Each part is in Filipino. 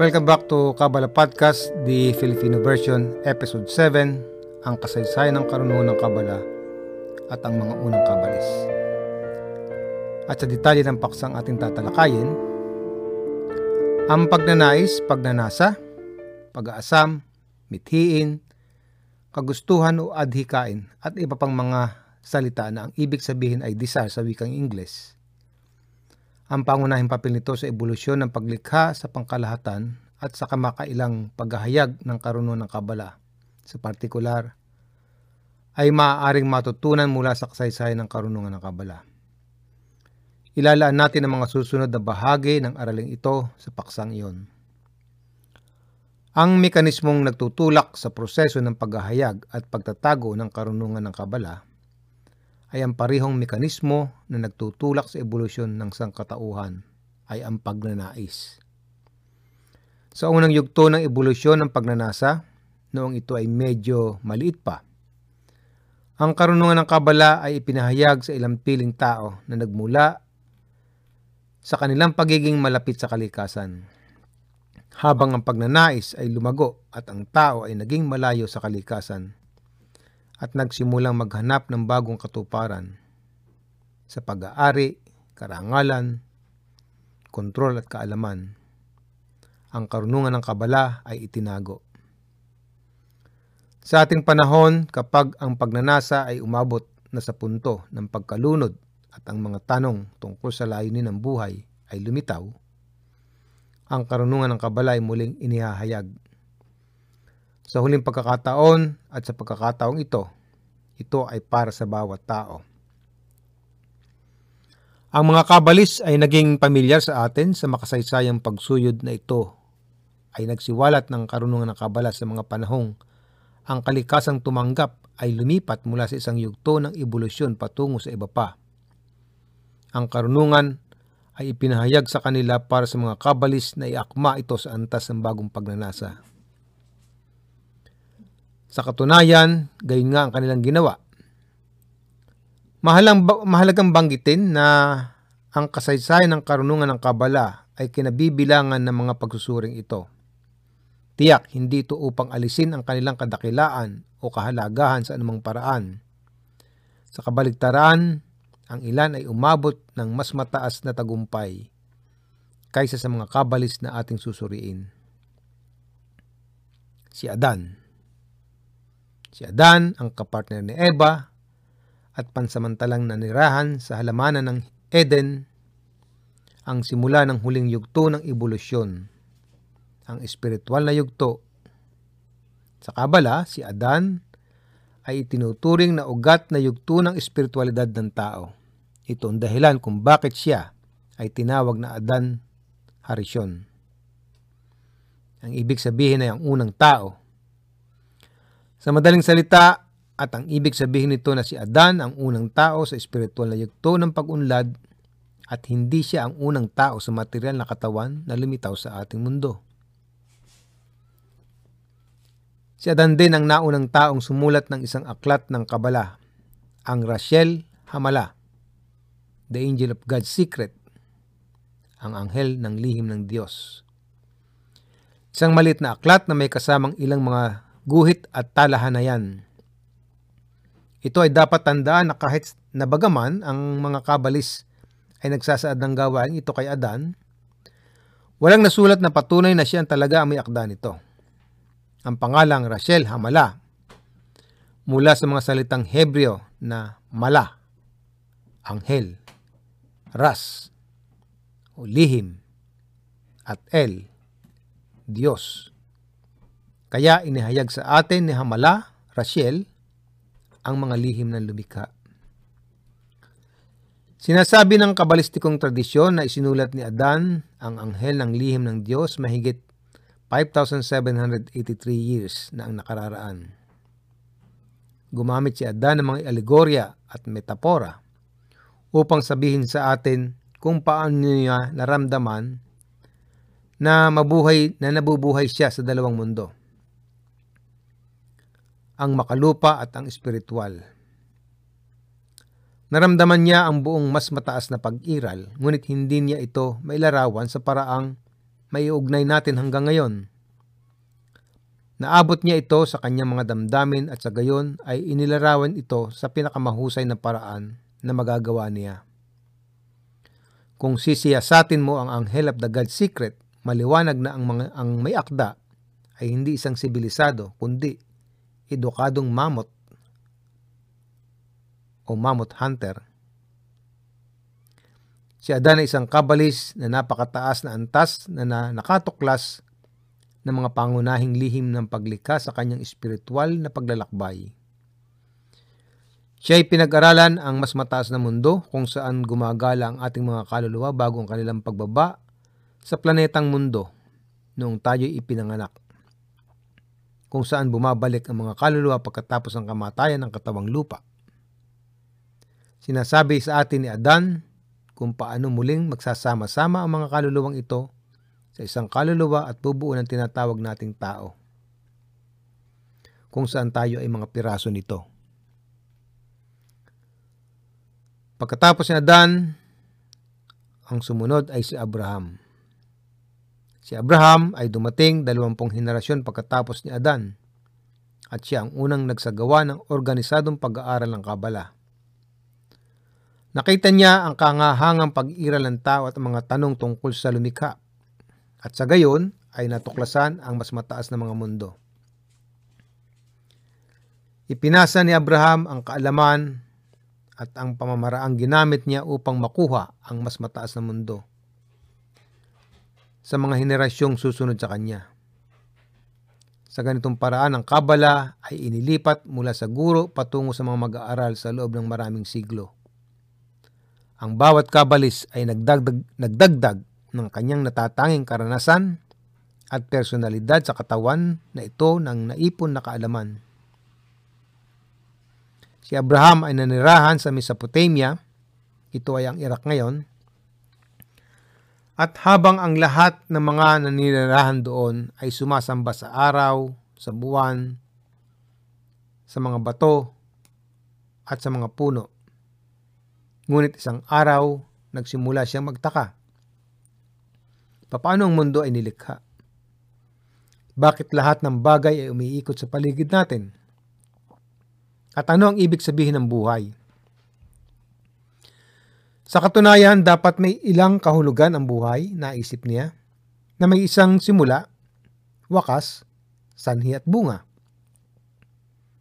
Welcome back to Kabala Podcast, the Filipino version, Episode 7, ang kasaysayan ng karunungan ng Kabala at ang mga unang kabalis. At sa detalye ng paksang ating tatalakayin, ang pagnanais, pagnanasa, pag-aasam, mithiin, kagustuhan o adhikain at iba pang mga salita na ang ibig sabihin ay desire sa wikang Ingles. Ang pangunahing papel nito sa ebolusyon ng paglikha sa pangkalahatan at sa kamakailang paghahayag ng karunungan ng kabala. Sa partikular, ay maaaring matutunan mula sa kasaysayan ng karunungan ng kabala. Ilalaan natin ang mga susunod na bahagi ng araling ito sa paksang iyon. Ang mekanismong nagtutulak sa proseso ng paghahayag at pagtatago ng karunungan ng kabala ay ang parihong mekanismo na nagtutulak sa ebolusyon ng sangkatauhan ay ang pagnanais. Sa unang yugto ng ebolusyon ng pagnanasa, noong ito ay medyo maliit pa, ang karunungan ng kabala ay ipinahayag sa ilang piling tao na nagmula sa kanilang pagiging malapit sa kalikasan. Habang ang pagnanais ay lumago at ang tao ay naging malayo sa kalikasan, at nagsimulang maghanap ng bagong katuparan sa pag-aari, karangalan, kontrol at kaalaman. Ang karunungan ng kabala ay itinago. Sa ating panahon, kapag ang pagnanasa ay umabot na sa punto ng pagkalunod at ang mga tanong tungkol sa layunin ng buhay ay lumitaw, ang karunungan ng kabala ay muling inihahayag sa huling pagkakataon at sa pagkakataong ito, ito ay para sa bawat tao. Ang mga kabalis ay naging pamilyar sa atin sa makasaysayang pagsuyod na ito ay nagsiwalat ng karunungan ng kabala sa mga panahong ang kalikasang tumanggap ay lumipat mula sa isang yugto ng ebolusyon patungo sa iba pa. Ang karunungan ay ipinahayag sa kanila para sa mga kabalis na iakma ito sa antas ng bagong pagnanasa. Sa katunayan, gayon nga ang kanilang ginawa. Mahalang, mahalagang banggitin na ang kasaysayan ng karunungan ng kabala ay kinabibilangan ng mga pagsusuring ito. Tiyak, hindi ito upang alisin ang kanilang kadakilaan o kahalagahan sa anumang paraan. Sa kabaligtaran, ang ilan ay umabot ng mas mataas na tagumpay kaysa sa mga kabalis na ating susuriin. Si Adan Si Adan ang kapartner ni Eva at pansamantalang nanirahan sa halamanan ng Eden ang simula ng huling yugto ng ebolusyon, ang espiritual na yugto. Sa Kabala, si Adan ay itinuturing na ugat na yugto ng espiritualidad ng tao. Ito ang dahilan kung bakit siya ay tinawag na Adan Harishon. Ang ibig sabihin ay ang unang tao sa madaling salita, at ang ibig sabihin nito na si Adan ang unang tao sa espiritual na yugto ng pag-unlad at hindi siya ang unang tao sa material na katawan na lumitaw sa ating mundo. Si Adan din ang naunang taong sumulat ng isang aklat ng Kabala, ang Rachel Hamala, The Angel of God's Secret, ang anghel ng lihim ng Diyos. Isang malit na aklat na may kasamang ilang mga guhit at talahanayan. Ito ay dapat tandaan na kahit nabagaman ang mga kabalis ay nagsasaad ng gawain ito kay Adan, walang nasulat na patunay na siya ang talaga ang may akda nito. Ang pangalang Rachel Hamala mula sa mga salitang Hebreo na mala, anghel, ras, o lihim, at el, Diyos. Kaya inihayag sa atin ni Hamala, Rachel, ang mga lihim ng lumikha. Sinasabi ng kabalistikong tradisyon na isinulat ni Adan ang anghel ng lihim ng Diyos mahigit 5,783 years na ang nakararaan. Gumamit si Adan ng mga alegorya at metapora upang sabihin sa atin kung paano niya naramdaman na mabuhay na nabubuhay siya sa dalawang mundo ang makalupa at ang espiritual. Naramdaman niya ang buong mas mataas na pag-iral, ngunit hindi niya ito mailarawan sa paraang maiugnay natin hanggang ngayon. Naabot niya ito sa kanyang mga damdamin at sa gayon ay inilarawan ito sa pinakamahusay na paraan na magagawa niya. Kung sisiyasatin mo ang anghel of the God secret, maliwanag na ang, mga, ang may akda ay hindi isang sibilisado, kundi edukadong mamot o mamot hunter. Si Adan ay isang kabalis na napakataas na antas na, na nakatuklas ng mga pangunahing lihim ng paglikha sa kanyang espiritual na paglalakbay. Siya ay pinag-aralan ang mas mataas na mundo kung saan gumagala ang ating mga kaluluwa bago ang kanilang pagbaba sa planetang mundo noong tayo ipinanganak. Kung saan bumabalik ang mga kaluluwa pagkatapos ng kamatayan ng katawang lupa. Sinasabi sa atin ni Adan kung paano muling magsasama-sama ang mga kaluluwang ito sa isang kaluluwa at bubuo ng tinatawag nating tao. Kung saan tayo ay mga piraso nito. Pagkatapos ni Adan, ang sumunod ay si Abraham. Si Abraham ay dumating dalawampung henerasyon pagkatapos ni Adan at siya ang unang nagsagawa ng organisadong pag-aaral ng Kabala. Nakita niya ang kangahangang pag-iral ng tao at mga tanong tungkol sa lumikha at sa gayon ay natuklasan ang mas mataas na mga mundo. Ipinasa ni Abraham ang kaalaman at ang pamamaraang ginamit niya upang makuha ang mas mataas na mundo sa mga henerasyong susunod sa kanya. Sa ganitong paraan, ang Kabala ay inilipat mula sa guro patungo sa mga mag-aaral sa loob ng maraming siglo. Ang bawat kabalis ay nagdagdag, nagdagdag ng kanyang natatanging karanasan at personalidad sa katawan na ito ng naipon na kaalaman. Si Abraham ay nanirahan sa Mesopotamia, ito ay ang Iraq ngayon, at habang ang lahat ng mga naninirahan doon ay sumasamba sa araw, sa buwan, sa mga bato, at sa mga puno. Ngunit isang araw, nagsimula siyang magtaka. Paano ang mundo ay nilikha? Bakit lahat ng bagay ay umiikot sa paligid natin? At ano ang ibig sabihin ng buhay? Sa katunayan, dapat may ilang kahulugan ang buhay, naisip niya, na may isang simula, wakas, sanhi at bunga.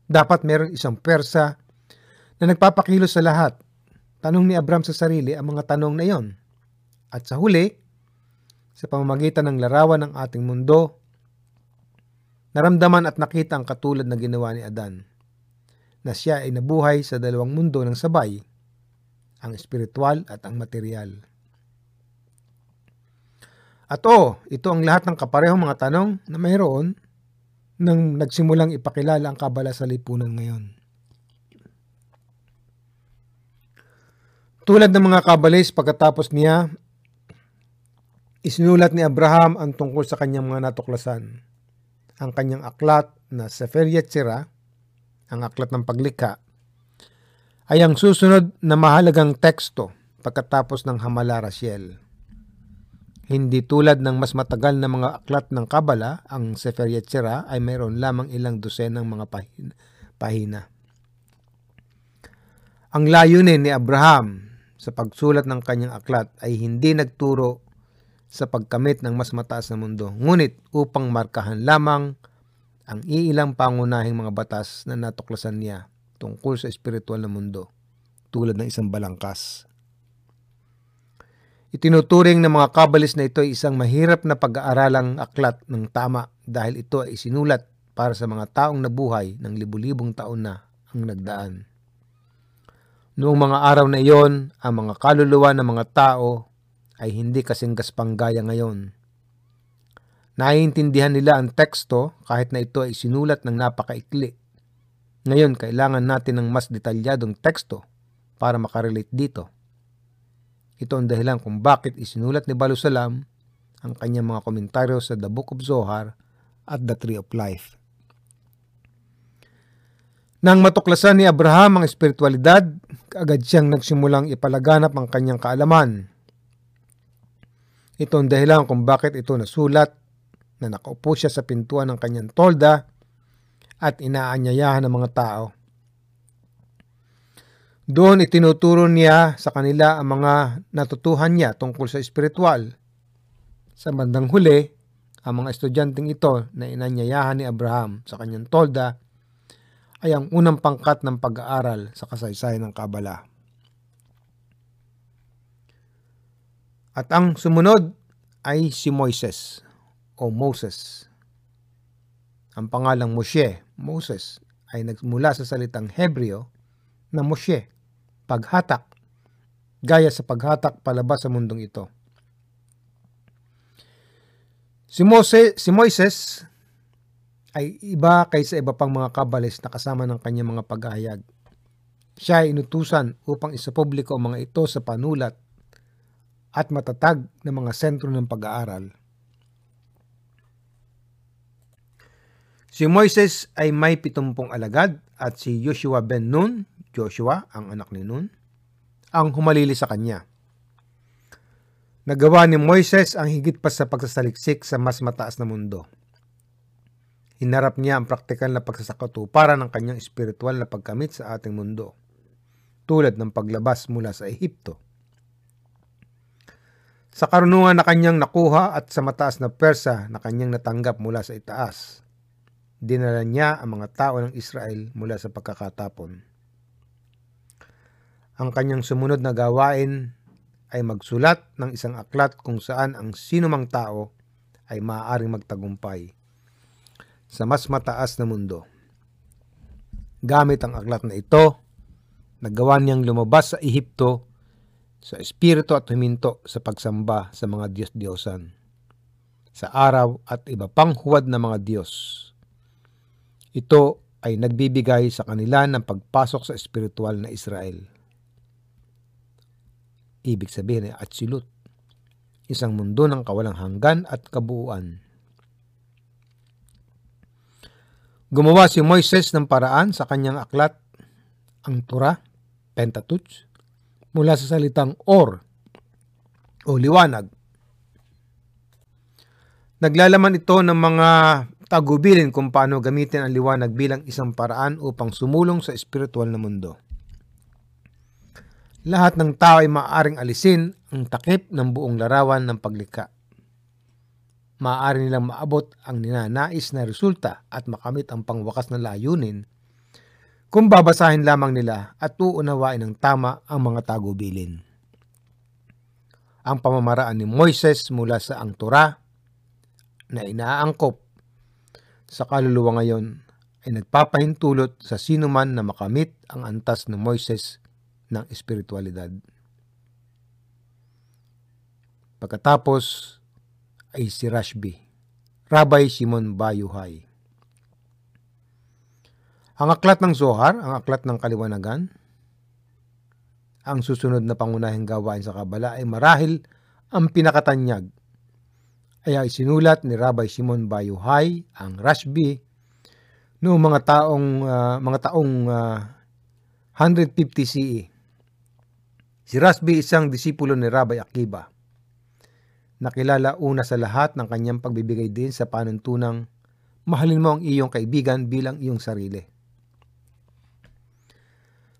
Dapat meron isang persa na nagpapakilos sa lahat. Tanong ni Abram sa sarili ang mga tanong na iyon. At sa huli, sa pamamagitan ng larawan ng ating mundo, naramdaman at nakita ang katulad na ginawa ni Adan na siya ay nabuhay sa dalawang mundo ng sabay, ang espiritual at ang material. At oh, ito ang lahat ng kaparehong mga tanong na mayroon nang nagsimulang ipakilala ang kabala sa lipunan ngayon. Tulad ng mga kabalis pagkatapos niya, isinulat ni Abraham ang tungkol sa kanyang mga natuklasan. Ang kanyang aklat na Sefer Yetzirah ang aklat ng paglikha, ay ang susunod na mahalagang teksto pagkatapos ng Hamala Rasiel. Hindi tulad ng mas matagal na mga aklat ng Kabala, ang Sefer Yetzirah ay mayroon lamang ilang dosenang mga pahina. pahina. Ang layunin ni Abraham sa pagsulat ng kanyang aklat ay hindi nagturo sa pagkamit ng mas mataas na mundo, ngunit upang markahan lamang ang iilang pangunahing mga batas na natuklasan niya tungkol sa espiritual na mundo, tulad ng isang balangkas. Itinuturing ng mga kabalis na ito ay isang mahirap na pag-aaralang aklat ng tama dahil ito ay sinulat para sa mga taong nabuhay ng libu-libong taon na ang nagdaan. Noong mga araw na iyon, ang mga kaluluwa ng mga tao ay hindi kasing gaspang-gaya ngayon Naiintindihan nila ang teksto kahit na ito ay sinulat ng napakaikli. Ngayon, kailangan natin ng mas detalyadong teksto para makarelate dito. Ito ang dahilan kung bakit isinulat ni Balusalam ang kanyang mga komentaryo sa The Book of Zohar at The Tree of Life. Nang matuklasan ni Abraham ang espiritualidad, agad siyang nagsimulang ipalaganap ang kanyang kaalaman Ito ang dahilan kung bakit ito nasulat na nakaupo siya sa pintuan ng kanyang tolda at inaanyayahan ng mga tao. Doon itinuturo niya sa kanila ang mga natutuhan niya tungkol sa espiritual. Sa bandang huli, ang mga estudyanteng ito na inanyayahan ni Abraham sa kanyang tolda ay ang unang pangkat ng pag-aaral sa kasaysayan ng Kabala. At ang sumunod ay si Moises o Moses. Ang pangalang Moshe, Moses, ay nagmula sa salitang Hebreo na Moshe, paghatak, gaya sa paghatak palabas sa mundong ito. Si, Mose, si Moises ay iba kaysa iba pang mga kabalis na kasama ng kanyang mga paghahayag. Siya ay inutusan upang isapubliko ang mga ito sa panulat at matatag na mga sentro ng pag-aaral. Si Moises ay may pitumpong alagad at si Joshua ben Nun, Joshua ang anak ni Nun, ang humalili sa kanya. Nagawa ni Moises ang higit pa sa pagsasaliksik sa mas mataas na mundo. Hinarap niya ang praktikal na pagsasakatuparan ng kanyang espiritual na pagkamit sa ating mundo, tulad ng paglabas mula sa Ehipto sa karunungan na kanyang nakuha at sa mataas na persa na kanyang natanggap mula sa itaas, dinala niya ang mga tao ng Israel mula sa pagkakatapon. Ang kanyang sumunod na gawain ay magsulat ng isang aklat kung saan ang sinumang tao ay maaaring magtagumpay sa mas mataas na mundo. Gamit ang aklat na ito, nagawa niyang lumabas sa Ehipto sa espiritu at huminto sa pagsamba sa mga Diyos-Diyosan, sa araw at iba pang huwad na mga Diyos. Ito ay nagbibigay sa kanila ng pagpasok sa espiritual na Israel. Ibig sabihin ay Atsilut, isang mundo ng kawalang hanggan at kabuuan. Gumawa si Moises ng paraan sa kanyang aklat, ang Torah, Pentateuch, mula sa salitang or o liwanag. Naglalaman ito ng mga tagubilin kung paano gamitin ang liwanag bilang isang paraan upang sumulong sa espiritual na mundo. Lahat ng tao ay maaaring alisin ang takip ng buong larawan ng paglikha. Maaari nilang maabot ang ninanais na resulta at makamit ang pangwakas na layunin kung babasahin lamang nila at uunawain ng tama ang mga tagubilin. Ang pamamaraan ni Moises mula sa ang Torah na inaangkop sa kaluluwa ngayon ay nagpapahintulot sa sino man na makamit ang antas ni Moises ng espiritualidad. Pagkatapos ay si Rashbi, Rabbi Simon Bayuhay. Ang aklat ng Zohar, ang aklat ng kaliwanagan, ang susunod na pangunahing gawain sa Kabala ay marahil ang pinakatanyag. Ay sinulat ni Rabbi Simon Bayuhay, ang Rashbi, noong mga taong uh, mga taong uh, 150 CE. Si Rashbi isang disipulo ni Rabbi Akiba. Nakilala una sa lahat ng kanyang pagbibigay din sa panuntunang mahalin mo ang iyong kaibigan bilang iyong sarili.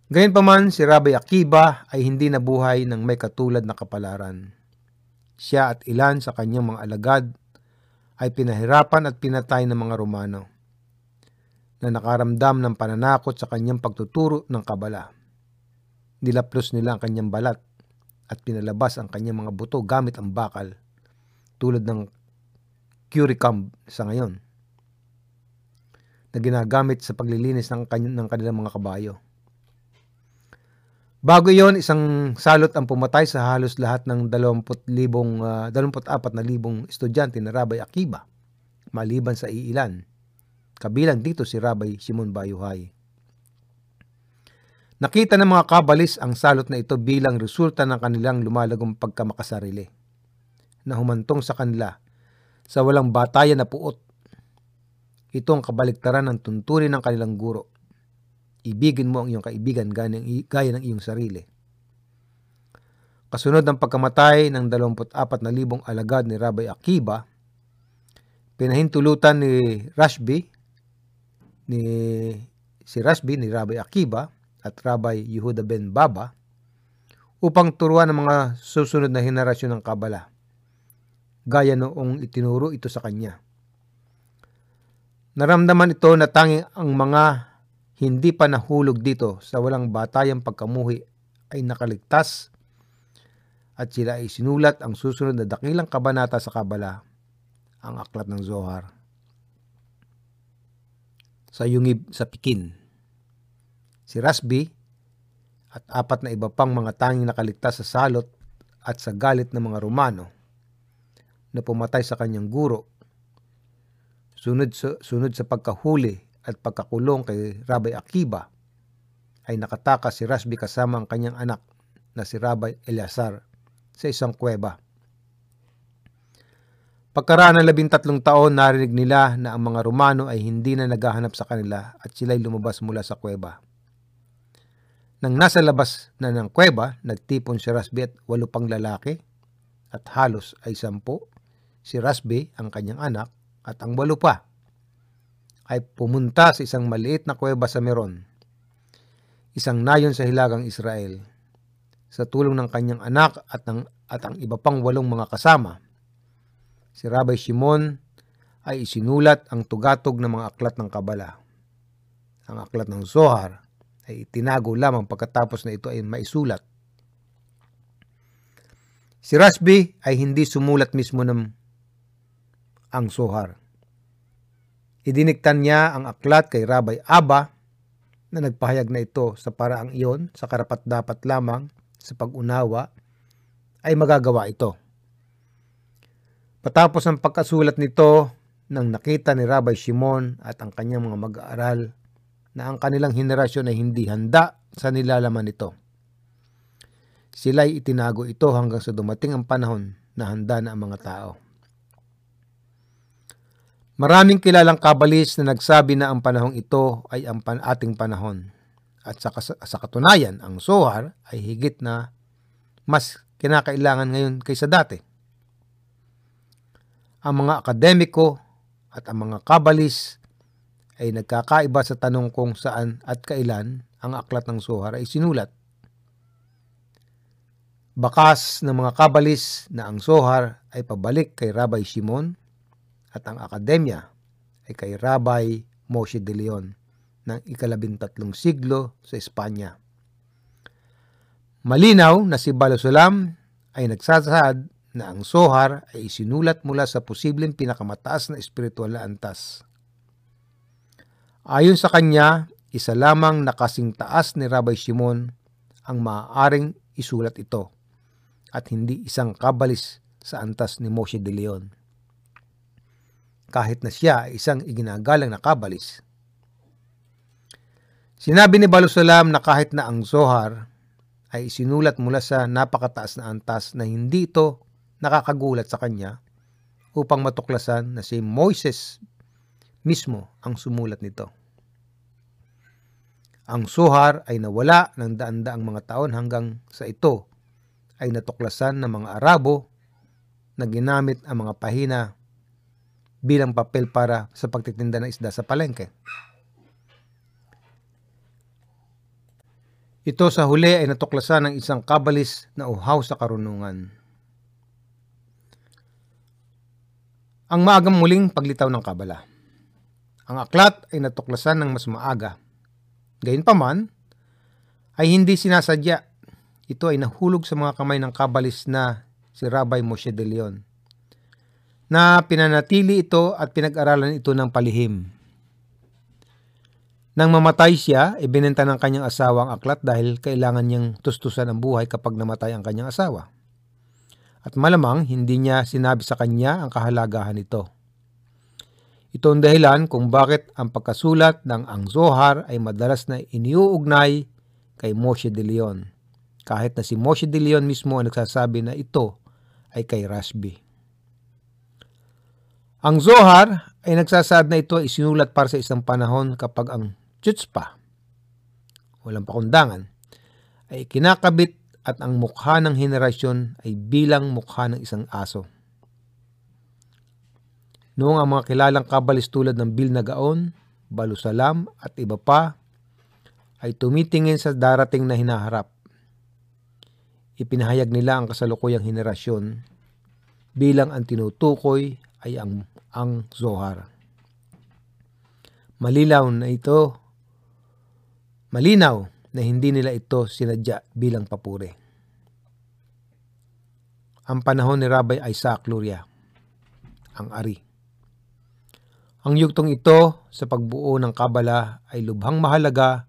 Gayunpaman, si Rabbi Akiba ay hindi nabuhay ng may katulad na kapalaran. Siya at ilan sa kanyang mga alagad ay pinahirapan at pinatay ng mga Romano na nakaramdam ng pananakot sa kanyang pagtuturo ng kabala. Nilaplos nila ang kanyang balat at pinalabas ang kanyang mga buto gamit ang bakal tulad ng curicumb sa ngayon na ginagamit sa paglilinis ng, ng kanilang mga kabayo. Bago yon isang salot ang pumatay sa halos lahat ng 20,000 uh, 24,000 estudyante na Rabbi Akiba, maliban sa iilan. Kabilang dito si Rabbi Simon Bayuhay. Nakita ng mga kabalis ang salot na ito bilang resulta ng kanilang lumalagong pagkamakasarili na humantong sa kanila sa walang batayan na puot. Ito ang kabaliktaran ng tuntunin ng kanilang guro Ibigin mo ang iyong kaibigan gaya ng, iyong sarili. Kasunod ng pagkamatay ng 24,000 alagad ni Rabbi Akiba, pinahintulutan ni Rashbi, ni si Rashbi, ni Rabbi Akiba, at Rabbi Yehuda ben Baba, upang turuan ng mga susunod na henerasyon ng Kabala, gaya noong itinuro ito sa kanya. Naramdaman ito na tanging ang mga hindi pa nahulog dito sa walang batayang pagkamuhi ay nakaligtas at sila ay sinulat ang susunod na dakilang kabanata sa Kabala, ang aklat ng Zohar. Sa yungib sa Pikin. Si Rasbi at apat na iba pang mga tanging nakaligtas sa salot at sa galit ng mga Romano na pumatay sa kanyang guro. Sunod sa, sunod sa pagkahuli at pagkakulong kay Rabbi Akiba ay nakatakas si Rasbi kasama ang kanyang anak na si Rabbi Eleazar sa isang kuweba. Pagkaraan ng labintatlong taon, narinig nila na ang mga Romano ay hindi na naghahanap sa kanila at sila'y lumabas mula sa kuweba. Nang nasa labas na ng kuweba, nagtipon si Rasbi at walo pang lalaki at halos ay sampu. Si Rasbi, ang kanyang anak, at ang walo pa ay pumunta sa isang maliit na kuweba sa Meron, isang nayon sa hilagang Israel sa tulong ng kanyang anak at, ng, at ang iba pang walong mga kasama. Si Rabbi Shimon ay isinulat ang tugatog ng mga aklat ng Kabala. Ang aklat ng Zohar ay itinago lamang pagkatapos na ito ay maisulat. Si Rasbi ay hindi sumulat mismo ng ang Zohar. Idiniktan niya ang aklat kay Rabbi Abba na nagpahayag na ito sa paraang iyon sa karapat dapat lamang sa pag-unawa ay magagawa ito. Patapos ang pagkasulat nito, nang nakita ni Rabbi Shimon at ang kanyang mga mag-aaral na ang kanilang henerasyon ay hindi handa sa nilalaman nito. Sila'y itinago ito hanggang sa dumating ang panahon na handa na ang mga tao. Maraming kilalang kabalis na nagsabi na ang panahong ito ay ang pan ating panahon. At sa, sa katunayan, ang Zohar ay higit na mas kinakailangan ngayon kaysa dati. Ang mga akademiko at ang mga kabalis ay nagkakaiba sa tanong kung saan at kailan ang aklat ng Zohar ay sinulat. Bakas ng mga kabalis na ang Zohar ay pabalik kay Rabbi Shimon at ang akademya ay kay Rabbi Moshe de Leon ng ikalabintatlong siglo sa Espanya. Malinaw na si Balosulam ay nagsasad na ang Sohar ay isinulat mula sa posibleng pinakamataas na espiritual na antas. Ayon sa kanya, isa lamang nakasing taas ni Rabbi Shimon ang maaaring isulat ito at hindi isang kabalis sa antas ni Moshe de Leon. Kahit na siya ay isang iginagalang na kabalis, Sinabi ni Balusalam na kahit na ang Zohar ay sinulat mula sa napakataas na antas na hindi ito nakakagulat sa kanya upang matuklasan na si Moises mismo ang sumulat nito. Ang Zohar ay nawala ng daan-daang mga taon hanggang sa ito ay natuklasan ng mga Arabo na ginamit ang mga pahina bilang papel para sa pagtitinda ng isda sa palengke. Ito sa huli ay natuklasan ng isang kabalis na uhaw sa karunungan. Ang maagang muling paglitaw ng kabala. Ang aklat ay natuklasan ng mas maaga. Gayunpaman, ay hindi sinasadya. Ito ay nahulog sa mga kamay ng kabalis na si Rabbi Moshe de Leon na pinanatili ito at pinag-aralan ito ng palihim. Nang mamatay siya, ibinenta ng kanyang asawa ang aklat dahil kailangan niyang tustusan ang buhay kapag namatay ang kanyang asawa. At malamang hindi niya sinabi sa kanya ang kahalagahan nito. Ito ang dahilan kung bakit ang pagkasulat ng ang Zohar ay madalas na iniuugnay kay Moshe de Leon. Kahit na si Moshe de Leon mismo ang nagsasabi na ito ay kay Rashbi. Ang Zohar ay nagsasaad na ito ay sinulat para sa isang panahon kapag ang chutzpah, walang pakundangan, ay kinakabit at ang mukha ng henerasyon ay bilang mukha ng isang aso. Noong ang mga kilalang kabalis tulad ng Bill Nagaon, Balusalam at iba pa ay tumitingin sa darating na hinaharap. Ipinahayag nila ang kasalukuyang henerasyon bilang ang tinutukoy ay ang, ang Zohar. Malilaw na ito, malinaw na hindi nila ito sinadya bilang papuri. Ang panahon ni Rabbi Isaac Luria, ang ari. Ang yugtong ito sa pagbuo ng Kabala ay lubhang mahalaga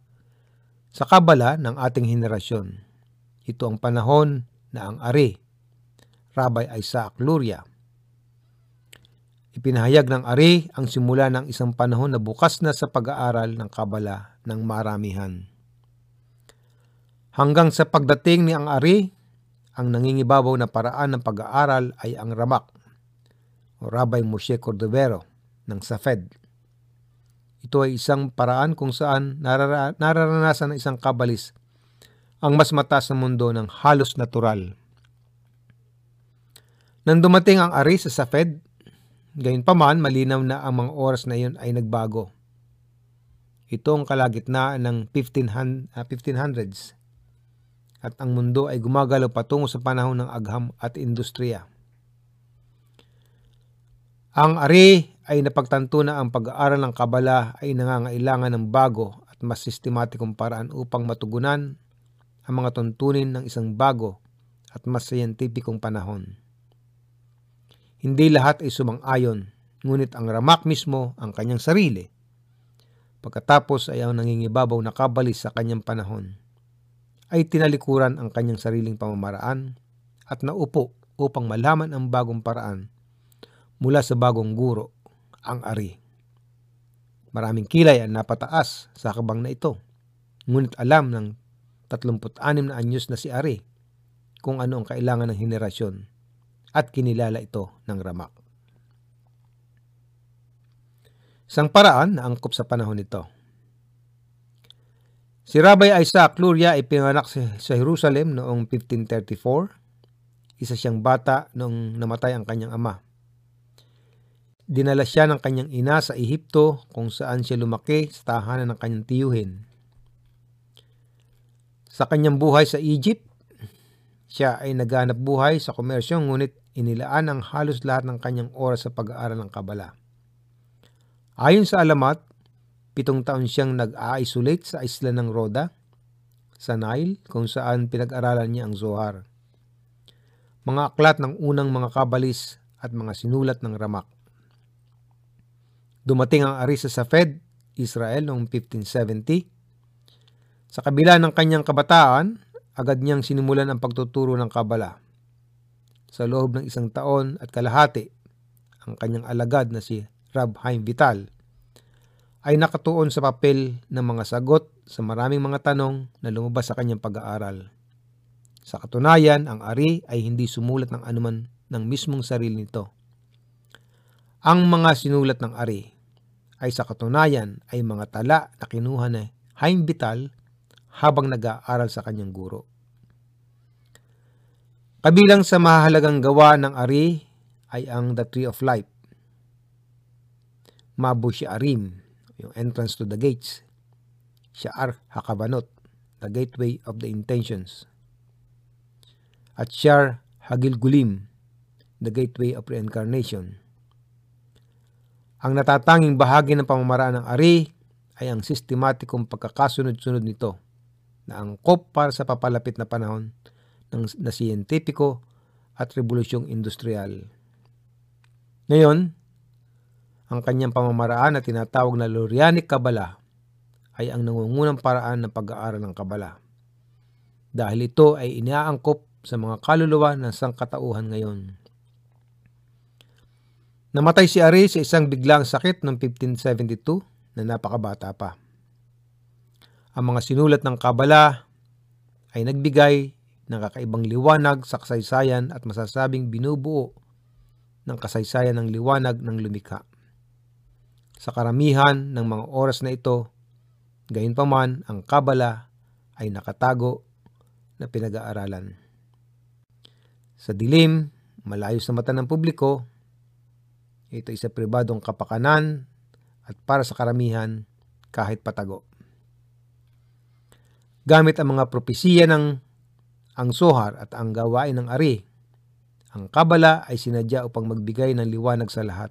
sa Kabala ng ating henerasyon. Ito ang panahon na ang ari, Rabbi Isaac Luria, Ipinahayag ng Ari ang simula ng isang panahon na bukas na sa pag-aaral ng Kabala ng maramihan. Hanggang sa pagdating ni ang Ari, ang nangingibabaw na paraan ng pag-aaral ay ang Ramak o Rabbi Moshe Cordovero ng Safed. Ito ay isang paraan kung saan narara- nararanasan ng isang kabalis ang mas mataas na mundo ng halos natural. Nang dumating ang Ari sa Safed, Gayunpaman, malinaw na ang mga oras na iyon ay nagbago. Ito ang kalagitnaan ng 1500, uh, 1500s at ang mundo ay gumagalaw patungo sa panahon ng agham at industriya. Ang ari ay napagtanto na ang pag-aaral ng kabala ay nangangailangan ng bago at mas sistematikong paraan upang matugunan ang mga tuntunin ng isang bago at mas siyentipikong panahon. Hindi lahat ay sumang-ayon, ngunit ang ramak mismo ang kanyang sarili. Pagkatapos ay ang nangingibabaw na kabalis sa kanyang panahon, ay tinalikuran ang kanyang sariling pamamaraan at naupo upang malaman ang bagong paraan mula sa bagong guro, ang ari. Maraming kilay ang napataas sa kabang na ito, ngunit alam ng 36 na anyos na si Ari kung ano ang kailangan ng henerasyon at kinilala ito ng ramak. Isang paraan na angkop sa panahon nito. Si Rabbi Isaac Luria ay pinanganak sa Jerusalem noong 1534. Isa siyang bata noong namatay ang kanyang ama. Dinala siya ng kanyang ina sa Ehipto kung saan siya lumaki sa tahanan ng kanyang tiyuhin. Sa kanyang buhay sa Egypt, siya ay naghanap buhay sa komersyo ngunit inilaan ang halos lahat ng kanyang oras sa pag-aaral ng Kabala. Ayon sa alamat, pitong taon siyang nag-a-isolate sa isla ng Roda, sa Nile, kung saan pinag-aralan niya ang Zohar. Mga aklat ng unang mga kabalis at mga sinulat ng Ramak. Dumating ang Ari sa Safed, Israel noong 1570. Sa kabila ng kanyang kabataan, agad niyang sinimulan ang pagtuturo ng Kabala sa loob ng isang taon at kalahati, ang kanyang alagad na si Rab Haim Vital ay nakatuon sa papel ng mga sagot sa maraming mga tanong na lumabas sa kanyang pag-aaral. Sa katunayan, ang ari ay hindi sumulat ng anuman ng mismong sarili nito. Ang mga sinulat ng ari ay sa katunayan ay mga tala na kinuha ni Haim Vital habang nag-aaral sa kanyang guro. Kabilang sa mahalagang gawa ng Ari ay ang The Tree of Life. Mabushi Arim, yung entrance to the gates. Sha'ar Hakabanot, the gateway of the intentions. At Shar Hagilgulim, the gateway of reincarnation. Ang natatanging bahagi ng pamamaraan ng Ari ay ang sistematikong pagkakasunod-sunod nito na angkop para sa papalapit na panahon ng, na siyentipiko at revolusyong industrial. Ngayon, ang kanyang pamamaraan na tinatawag na Lurianic Kabala ay ang nangungunang paraan ng pag-aaral ng Kabala. Dahil ito ay iniaangkop sa mga kaluluwa ng sangkatauhan ngayon. Namatay si Ari sa isang biglang sakit noong 1572 na napakabata pa. Ang mga sinulat ng Kabala ay nagbigay ng kakaibang liwanag sa kasaysayan at masasabing binubuo ng kasaysayan ng liwanag ng lumikha. Sa karamihan ng mga oras na ito, gayunpaman ang kabala ay nakatago na pinag-aaralan. Sa dilim, malayo sa mata ng publiko, ito ay sa pribadong kapakanan at para sa karamihan kahit patago. Gamit ang mga propesiya ng ang sohar at ang gawain ng ari, ang kabala ay sinadya upang magbigay ng liwanag sa lahat.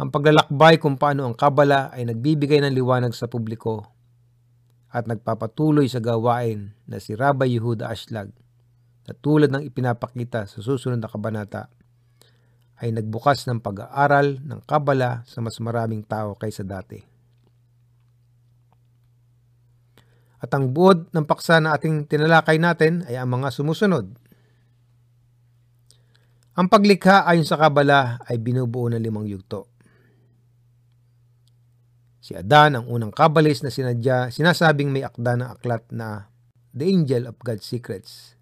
Ang paglalakbay kung paano ang kabala ay nagbibigay ng liwanag sa publiko at nagpapatuloy sa gawain na si Rabbi Yehuda Ashlag na tulad ng ipinapakita sa susunod na kabanata ay nagbukas ng pag-aaral ng kabala sa mas maraming tao kaysa dati. At ang buod ng paksa na ating tinalakay natin ay ang mga sumusunod. Ang paglikha ayon sa kabala ay binubuo ng limang yugto. Si Adan ang unang kabalis na sinadya, sinasabing may akda ng aklat na The Angel of God's Secrets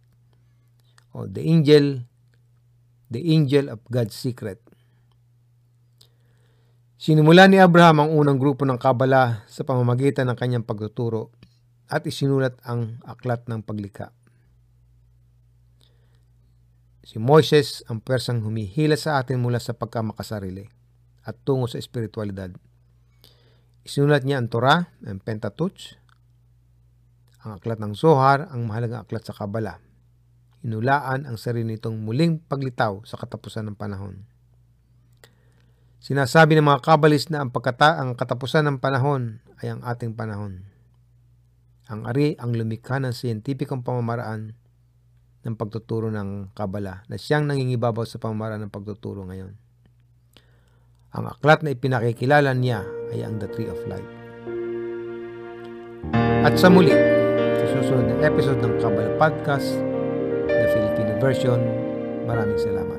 o The Angel The Angel of God's Secret. Sinimula ni Abraham ang unang grupo ng kabala sa pamamagitan ng kanyang pagtuturo at isinulat ang aklat ng paglikha. Si Moises ang persang humihila sa atin mula sa pagkamakasarili at tungo sa espiritualidad. Isinulat niya ang Torah, ang Pentateuch, ang aklat ng Zohar, ang mahalagang aklat sa Kabala. Inulaan ang sarili nitong muling paglitaw sa katapusan ng panahon. Sinasabi ng mga kabalis na ang, pagkata ang katapusan ng panahon ay ang ating panahon. Ang ari ang lumikha ng siyentipikong pamamaraan ng pagtuturo ng kabala na siyang nangingibabaw sa pamamaraan ng pagtuturo ngayon. Ang aklat na ipinakikilala niya ay ang The Tree of Life. At sa muli, sa susunod na episode ng Kabala Podcast, the Filipino version, maraming salamat.